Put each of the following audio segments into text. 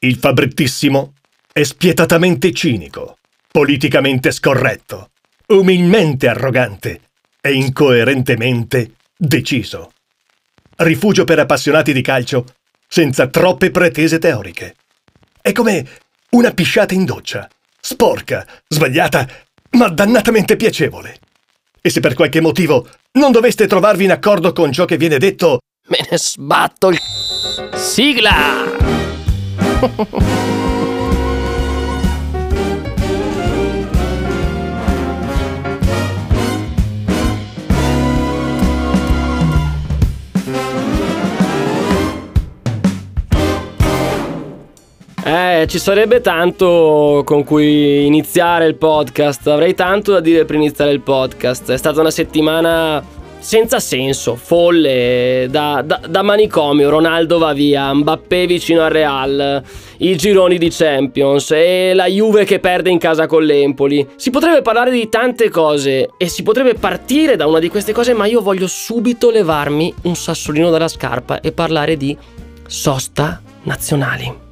Il fabrettissimo è spietatamente cinico, politicamente scorretto, umilmente arrogante e incoerentemente deciso. Rifugio per appassionati di calcio senza troppe pretese teoriche. È come una pisciata in doccia, sporca, sbagliata, ma dannatamente piacevole. E se per qualche motivo non doveste trovarvi in accordo con ciò che viene detto, me ne sbatto il... Sigla! Eh, ci sarebbe tanto con cui iniziare il podcast. Avrei tanto da dire per iniziare il podcast. È stata una settimana senza senso, folle, da, da, da, manicomio. Ronaldo va via, Mbappé vicino al Real, i gironi di Champions e la Juve che perde in casa con l'Empoli. Si potrebbe parlare di tante cose e si potrebbe partire da una di queste cose, ma io voglio subito levarmi un sassolino dalla scarpa e parlare di sosta nazionali.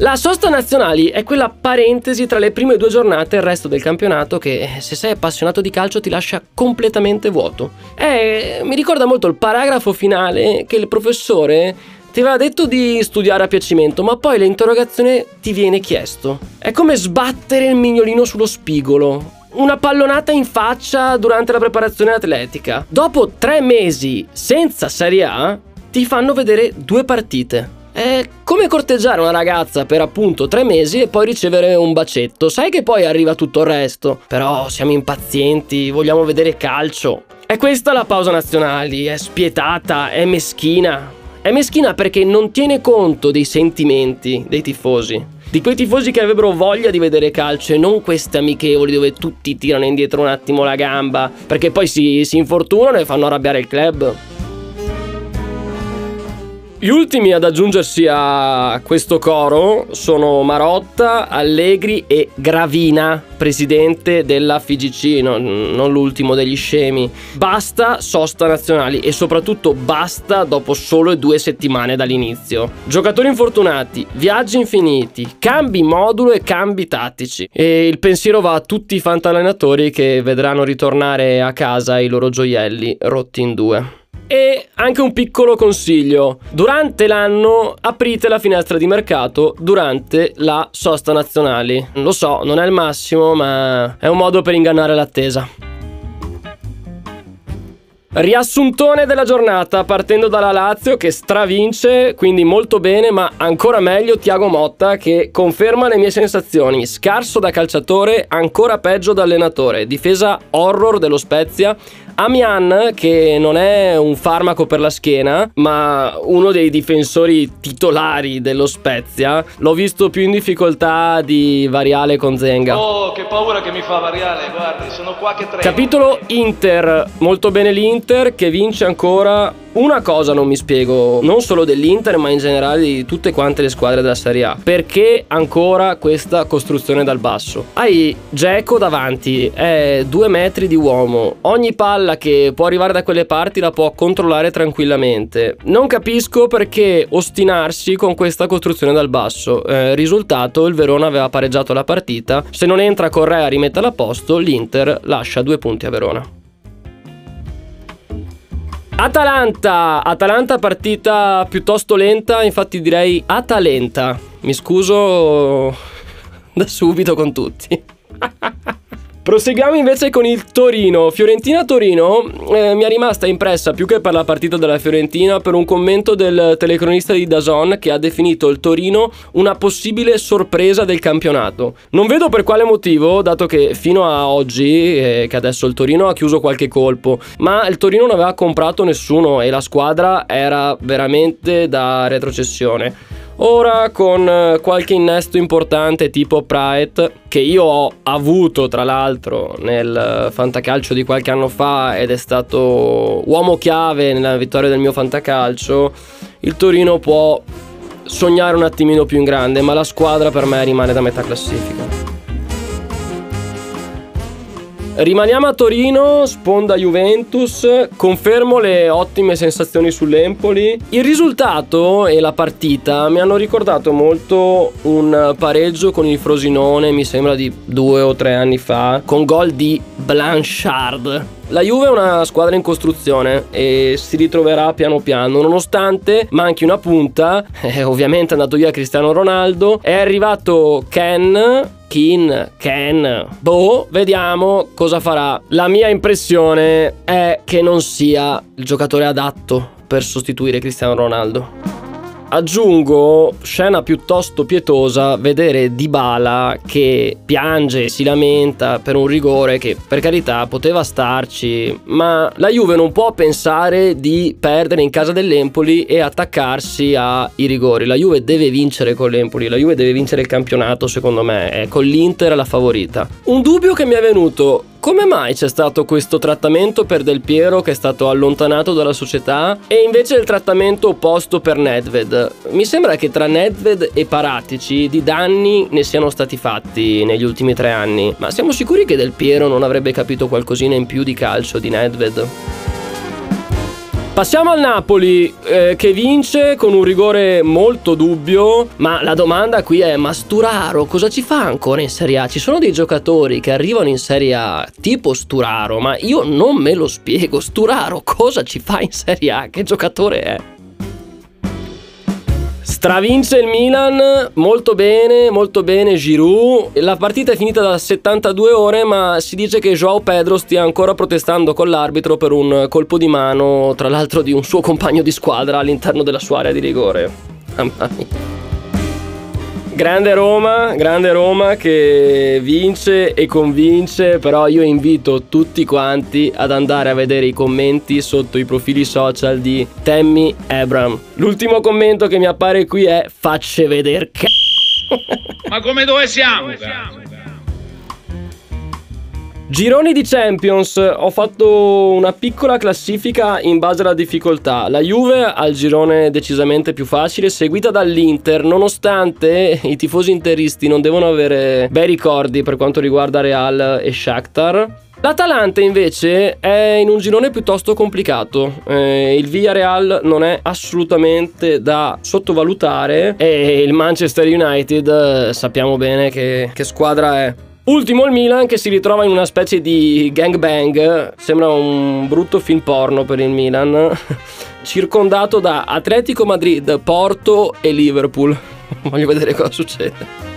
La sosta nazionali è quella parentesi tra le prime due giornate e il resto del campionato che, se sei appassionato di calcio, ti lascia completamente vuoto. Eh, mi ricorda molto il paragrafo finale che il professore ti aveva detto di studiare a piacimento, ma poi l'interrogazione ti viene chiesto. È come sbattere il mignolino sullo spigolo. Una pallonata in faccia durante la preparazione atletica. Dopo tre mesi senza Serie A, ti fanno vedere due partite. È come corteggiare una ragazza per appunto tre mesi e poi ricevere un bacetto. Sai che poi arriva tutto il resto. Però siamo impazienti, vogliamo vedere calcio. È questa la pausa nazionali, è spietata, è meschina. È meschina perché non tiene conto dei sentimenti dei tifosi. Di quei tifosi che avrebbero voglia di vedere calcio e non queste amichevoli dove tutti tirano indietro un attimo la gamba perché poi si, si infortunano e fanno arrabbiare il club. Gli ultimi ad aggiungersi a questo coro sono Marotta, Allegri e Gravina, presidente della FIGC, no, non l'ultimo degli scemi. Basta sosta nazionali e soprattutto basta dopo solo due settimane dall'inizio. Giocatori infortunati, viaggi infiniti, cambi modulo e cambi tattici. E il pensiero va a tutti i fantallenatori che vedranno ritornare a casa i loro gioielli rotti in due. E anche un piccolo consiglio: durante l'anno aprite la finestra di mercato durante la sosta nazionali. Lo so, non è il massimo, ma è un modo per ingannare l'attesa. Riassuntone della giornata partendo dalla Lazio che stravince, quindi molto bene, ma ancora meglio Tiago Motta che conferma le mie sensazioni. Scarso da calciatore, ancora peggio da allenatore. Difesa horror dello Spezia Amian, che non è un farmaco per la schiena, ma uno dei difensori titolari dello Spezia, l'ho visto più in difficoltà di Variale con Zenga. Oh, che paura che mi fa Variale, guardi, sono qua che tremo. Capitolo Inter, molto bene l'Inter che vince ancora una cosa non mi spiego, non solo dell'Inter, ma in generale di tutte quante le squadre della Serie A. Perché ancora questa costruzione dal basso? Hai Geco davanti, è due metri di uomo. Ogni palla che può arrivare da quelle parti la può controllare tranquillamente. Non capisco perché ostinarsi con questa costruzione dal basso. Eh, risultato, il Verona aveva pareggiato la partita. Se non entra Correa a rimetterla a posto, l'Inter lascia due punti a Verona. Atalanta, Atalanta partita piuttosto lenta, infatti direi Atalenta. Mi scuso da subito con tutti. Proseguiamo invece con il Torino. Fiorentina-Torino eh, mi è rimasta impressa più che per la partita della Fiorentina per un commento del telecronista di Dazon che ha definito il Torino una possibile sorpresa del campionato. Non vedo per quale motivo, dato che fino a oggi, eh, che adesso il Torino ha chiuso qualche colpo, ma il Torino non aveva comprato nessuno e la squadra era veramente da retrocessione. Ora con eh, qualche innesto importante tipo Praet che io ho avuto tra l'altro nel fantacalcio di qualche anno fa ed è stato uomo chiave nella vittoria del mio fantacalcio, il Torino può sognare un attimino più in grande, ma la squadra per me rimane da metà classifica. Rimaniamo a Torino, sponda Juventus, confermo le ottime sensazioni sull'Empoli. Il risultato e la partita mi hanno ricordato molto un pareggio con il Frosinone, mi sembra di due o tre anni fa, con gol di Blanchard. La Juve è una squadra in costruzione e si ritroverà piano piano, nonostante manchi una punta, eh, ovviamente è andato via Cristiano Ronaldo, è arrivato Ken Kin, Ken, boh, vediamo cosa farà. La mia impressione è che non sia il giocatore adatto per sostituire Cristiano Ronaldo. Aggiungo scena piuttosto pietosa vedere Dybala che piange si lamenta per un rigore che per carità poteva starci, ma la Juve non può pensare di perdere in casa dell'Empoli e attaccarsi ai rigori. La Juve deve vincere con l'Empoli, la Juve deve vincere il campionato secondo me, è con l'Inter la favorita. Un dubbio che mi è venuto come mai c'è stato questo trattamento per Del Piero che è stato allontanato dalla società e invece il trattamento opposto per Nedved? Mi sembra che tra Nedved e Paratici di danni ne siano stati fatti negli ultimi tre anni, ma siamo sicuri che Del Piero non avrebbe capito qualcosina in più di calcio di Nedved? Passiamo al Napoli eh, che vince con un rigore molto dubbio, ma la domanda qui è ma Sturaro cosa ci fa ancora in Serie A? Ci sono dei giocatori che arrivano in Serie A tipo Sturaro, ma io non me lo spiego. Sturaro cosa ci fa in Serie A? Che giocatore è? Stravince il Milan, molto bene, molto bene Giroud. La partita è finita da 72 ore, ma si dice che Joao Pedro stia ancora protestando con l'arbitro per un colpo di mano, tra l'altro di un suo compagno di squadra all'interno della sua area di rigore. Mamma mia. Grande Roma, grande Roma che vince e convince, però io invito tutti quanti ad andare a vedere i commenti sotto i profili social di Tammy Abram. L'ultimo commento che mi appare qui è facce vedere c***o. Ma come dove siamo? Cazzo? Gironi di Champions, ho fatto una piccola classifica in base alla difficoltà. La Juve ha il girone decisamente più facile, seguita dall'Inter, nonostante i tifosi interisti non devono avere bei ricordi per quanto riguarda Real e Shakhtar. L'Atalanta invece è in un girone piuttosto complicato, eh, il Villarreal non è assolutamente da sottovalutare e il Manchester United sappiamo bene che, che squadra è. Ultimo il Milan che si ritrova in una specie di gangbang, sembra un brutto film porno per il Milan, circondato da Atletico Madrid, Porto e Liverpool. Voglio vedere cosa succede.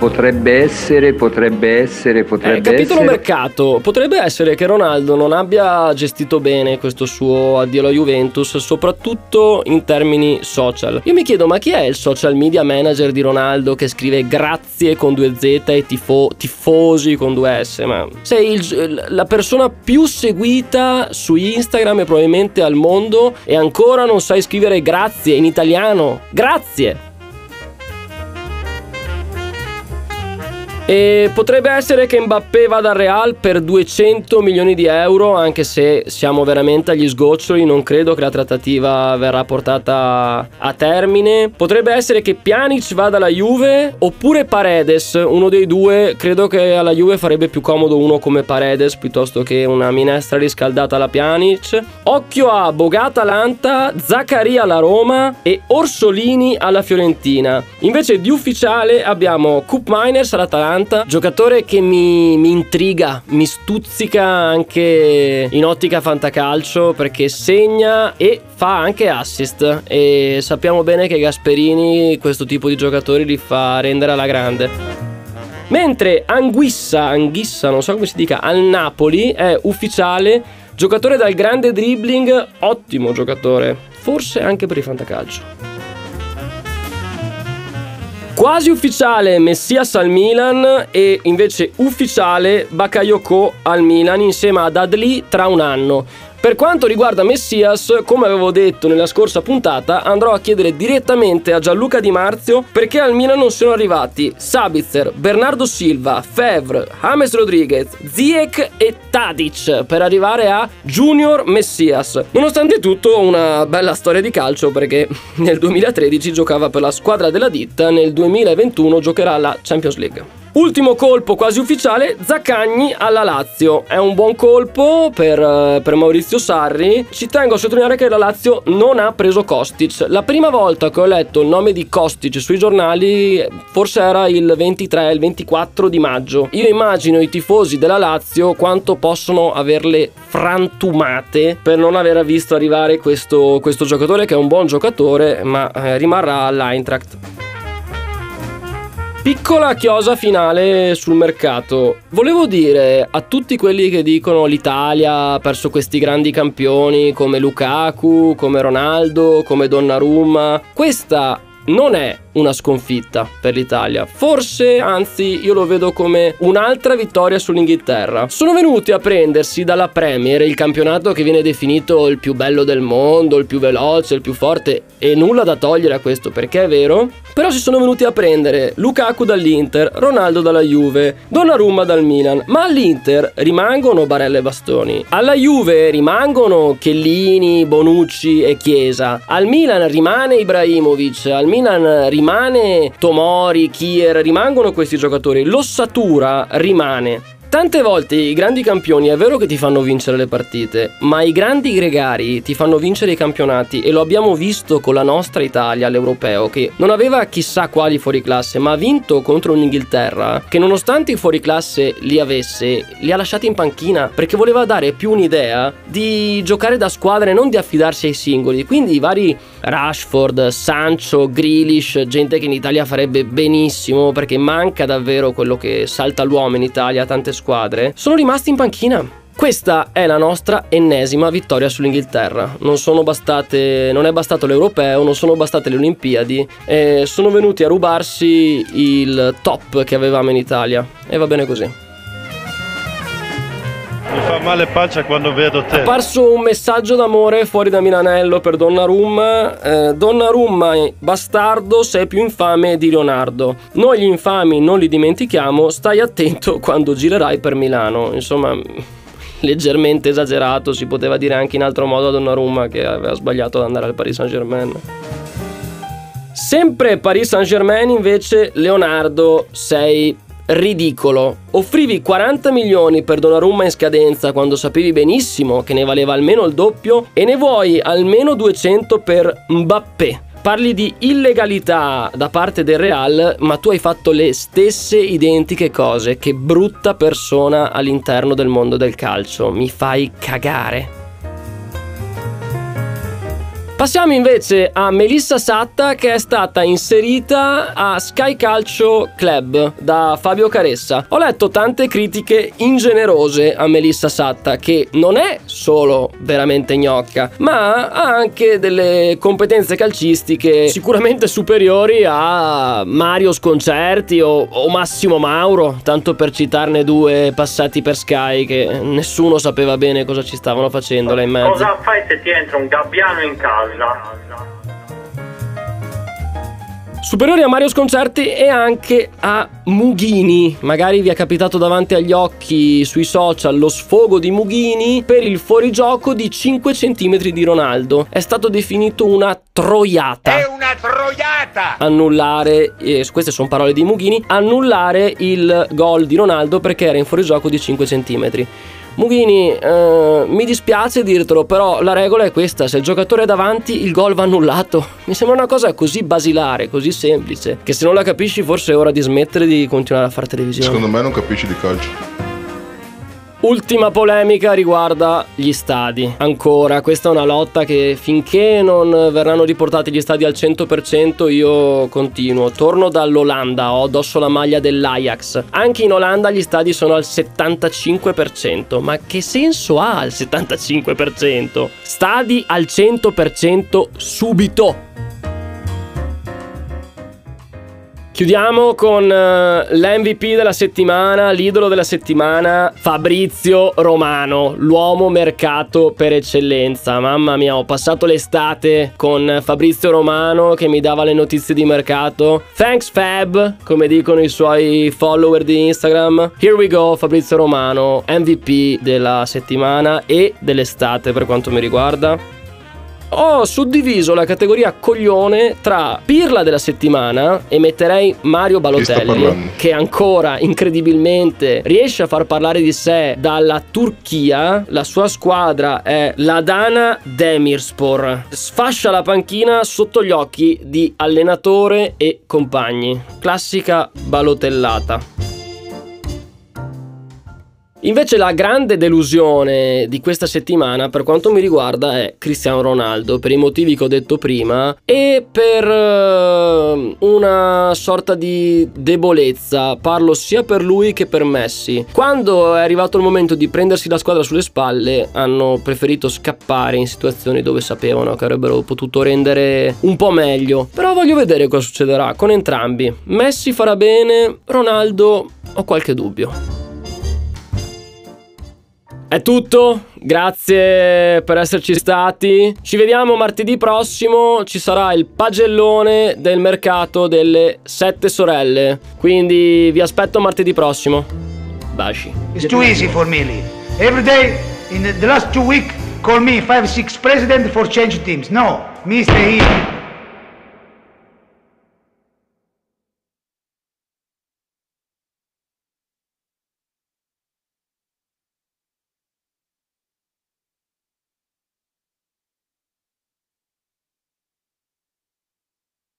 Potrebbe essere, potrebbe essere, potrebbe eh, capitolo essere. mercato. Potrebbe essere che Ronaldo non abbia gestito bene questo suo addio alla Juventus, soprattutto in termini social. Io mi chiedo, ma chi è il social media manager di Ronaldo che scrive grazie con due Z e tifo- tifosi con due S? Ma sei il, la persona più seguita su Instagram e probabilmente al mondo e ancora non sai scrivere grazie in italiano. Grazie! E potrebbe essere che Mbappé vada al Real per 200 milioni di euro, anche se siamo veramente agli sgoccioli, non credo che la trattativa verrà portata a termine. Potrebbe essere che Pjanic vada alla Juve oppure Paredes, uno dei due, credo che alla Juve farebbe più comodo uno come Paredes piuttosto che una minestra riscaldata alla Pjanic. Occhio a Bogata Atalanta, Zaccaria alla Roma e Orsolini alla Fiorentina. Invece di ufficiale abbiamo Coop Miners all'Atalanta giocatore che mi, mi, intriga, mi stuzzica anche in ottica fantacalcio perché segna e fa anche assist e sappiamo bene che Gasperini questo tipo di giocatori li fa rendere alla grande. Mentre Anguissa, Anghissa, non so come si dica, al Napoli è ufficiale, giocatore dal grande dribbling, ottimo giocatore, forse anche per il fantacalcio. Quasi ufficiale Messias al Milan e invece ufficiale Bakayoko al Milan insieme ad Adli tra un anno. Per quanto riguarda Messias, come avevo detto nella scorsa puntata, andrò a chiedere direttamente a Gianluca Di Marzio perché al Milan non sono arrivati Sabitzer, Bernardo Silva, Fevre, James Rodriguez, Ziek e Tadic per arrivare a Junior Messias. Nonostante tutto, una bella storia di calcio perché nel 2013 giocava per la squadra della ditta, nel 2021 giocherà la Champions League. Ultimo colpo quasi ufficiale, Zaccagni alla Lazio. È un buon colpo per, eh, per, Maurizio Sarri. Ci tengo a sottolineare che la Lazio non ha preso Kostic. La prima volta che ho letto il nome di Kostic sui giornali, forse era il 23, il 24 di maggio. Io immagino i tifosi della Lazio quanto possono averle frantumate per non aver visto arrivare questo, questo giocatore che è un buon giocatore, ma eh, rimarrà all'Eintracht. Piccola chiosa finale sul mercato. Volevo dire a tutti quelli che dicono l'Italia ha perso questi grandi campioni come Lukaku, come Ronaldo, come Donnarumma. Questa non è una sconfitta per l'Italia. Forse, anzi, io lo vedo come un'altra vittoria sull'Inghilterra. Sono venuti a prendersi dalla Premier il campionato che viene definito il più bello del mondo, il più veloce, il più forte e nulla da togliere a questo perché è vero. Però si sono venuti a prendere Lukaku dall'Inter, Ronaldo dalla Juve, Donnarumma dal Milan, ma all'Inter rimangono Barella e Bastoni. Alla Juve rimangono Chellini, Bonucci e Chiesa. Al Milan rimane Ibrahimovic, al Milan rimane Tomori, Kier, rimangono questi giocatori, l'ossatura rimane. Tante volte i grandi campioni è vero che ti fanno vincere le partite, ma i grandi gregari ti fanno vincere i campionati e lo abbiamo visto con la nostra Italia all'europeo che non aveva chissà quali fuoriclasse, ma ha vinto contro un'Inghilterra che nonostante i fuoriclasse li avesse, li ha lasciati in panchina perché voleva dare più un'idea di giocare da squadra e non di affidarsi ai singoli. Quindi i vari Rashford, Sancho, Grealish, gente che in Italia farebbe benissimo perché manca davvero quello che salta l'uomo in Italia, tante squadre, sono rimasti in panchina. Questa è la nostra ennesima vittoria sull'Inghilterra. Non, bastate, non è bastato l'Europeo, non sono bastate le Olimpiadi, eh, sono venuti a rubarsi il top che avevamo in Italia e va bene così. Male pancia quando vedo te. È apparso un messaggio d'amore fuori da Milanello per Donnarumma. Eh, Donnarumma, bastardo, sei più infame di Leonardo. Noi gli infami non li dimentichiamo, stai attento quando girerai per Milano. Insomma, leggermente esagerato, si poteva dire anche in altro modo a Donnarumma che aveva sbagliato ad andare al Paris Saint-Germain. Sempre Paris Saint-Germain invece, Leonardo, sei ridicolo. Offrivi 40 milioni per Donnarumma in scadenza quando sapevi benissimo che ne valeva almeno il doppio e ne vuoi almeno 200 per Mbappé. Parli di illegalità da parte del Real, ma tu hai fatto le stesse identiche cose. Che brutta persona all'interno del mondo del calcio. Mi fai cagare. Passiamo invece a Melissa Satta che è stata inserita a Sky Calcio Club da Fabio Caressa. Ho letto tante critiche ingenerose a Melissa Satta che non è solo veramente gnocca, ma ha anche delle competenze calcistiche sicuramente superiori a Mario Sconcerti o, o Massimo Mauro, tanto per citarne due passati per Sky che nessuno sapeva bene cosa ci stavano facendo là in mezzo. Cosa fai se ti entra un gabbiano in casa? Superiori a Mario Sconcerti e anche a Mughini. Magari vi è capitato davanti agli occhi sui social lo sfogo di Mughini per il fuorigioco di 5 cm di Ronaldo. È stato definito una troiata. È una troiata! Annullare, eh, queste sono parole di Mughini, annullare il gol di Ronaldo perché era in fuorigioco di 5 cm. Mughini, eh, mi dispiace dirtelo, però la regola è questa: se il giocatore è davanti, il gol va annullato. Mi sembra una cosa così basilare, così semplice, che se non la capisci, forse è ora di smettere di continuare a fare televisione. Secondo me non capisci di calcio. Ultima polemica riguarda gli stadi. Ancora, questa è una lotta che finché non verranno riportati gli stadi al 100% io continuo. Torno dall'Olanda, ho addosso la maglia dell'Ajax. Anche in Olanda gli stadi sono al 75%. Ma che senso ha al 75%? Stadi al 100% subito. Chiudiamo con eh, l'MVP della settimana, l'idolo della settimana, Fabrizio Romano, l'uomo mercato per eccellenza. Mamma mia, ho passato l'estate con Fabrizio Romano che mi dava le notizie di mercato. Thanks Fab, come dicono i suoi follower di Instagram. Here we go, Fabrizio Romano, MVP della settimana e dell'estate per quanto mi riguarda. Ho suddiviso la categoria coglione tra pirla della settimana e metterei Mario Balotelli, che ancora incredibilmente riesce a far parlare di sé dalla Turchia. La sua squadra è l'Adana Demirspor. Sfascia la panchina sotto gli occhi di allenatore e compagni. Classica balotellata. Invece la grande delusione di questa settimana per quanto mi riguarda è Cristiano Ronaldo per i motivi che ho detto prima e per eh, una sorta di debolezza, parlo sia per lui che per Messi. Quando è arrivato il momento di prendersi la squadra sulle spalle hanno preferito scappare in situazioni dove sapevano che avrebbero potuto rendere un po' meglio. Però voglio vedere cosa succederà con entrambi. Messi farà bene, Ronaldo ho qualche dubbio. È tutto, grazie per esserci stati. Ci vediamo martedì prossimo, ci sarà il pagellone del mercato delle sette sorelle. Quindi vi aspetto martedì prossimo. Baci. It's too easy for me, Lee. Every day, in the, last two weeks, call me five, six president for change teams. No, me stay.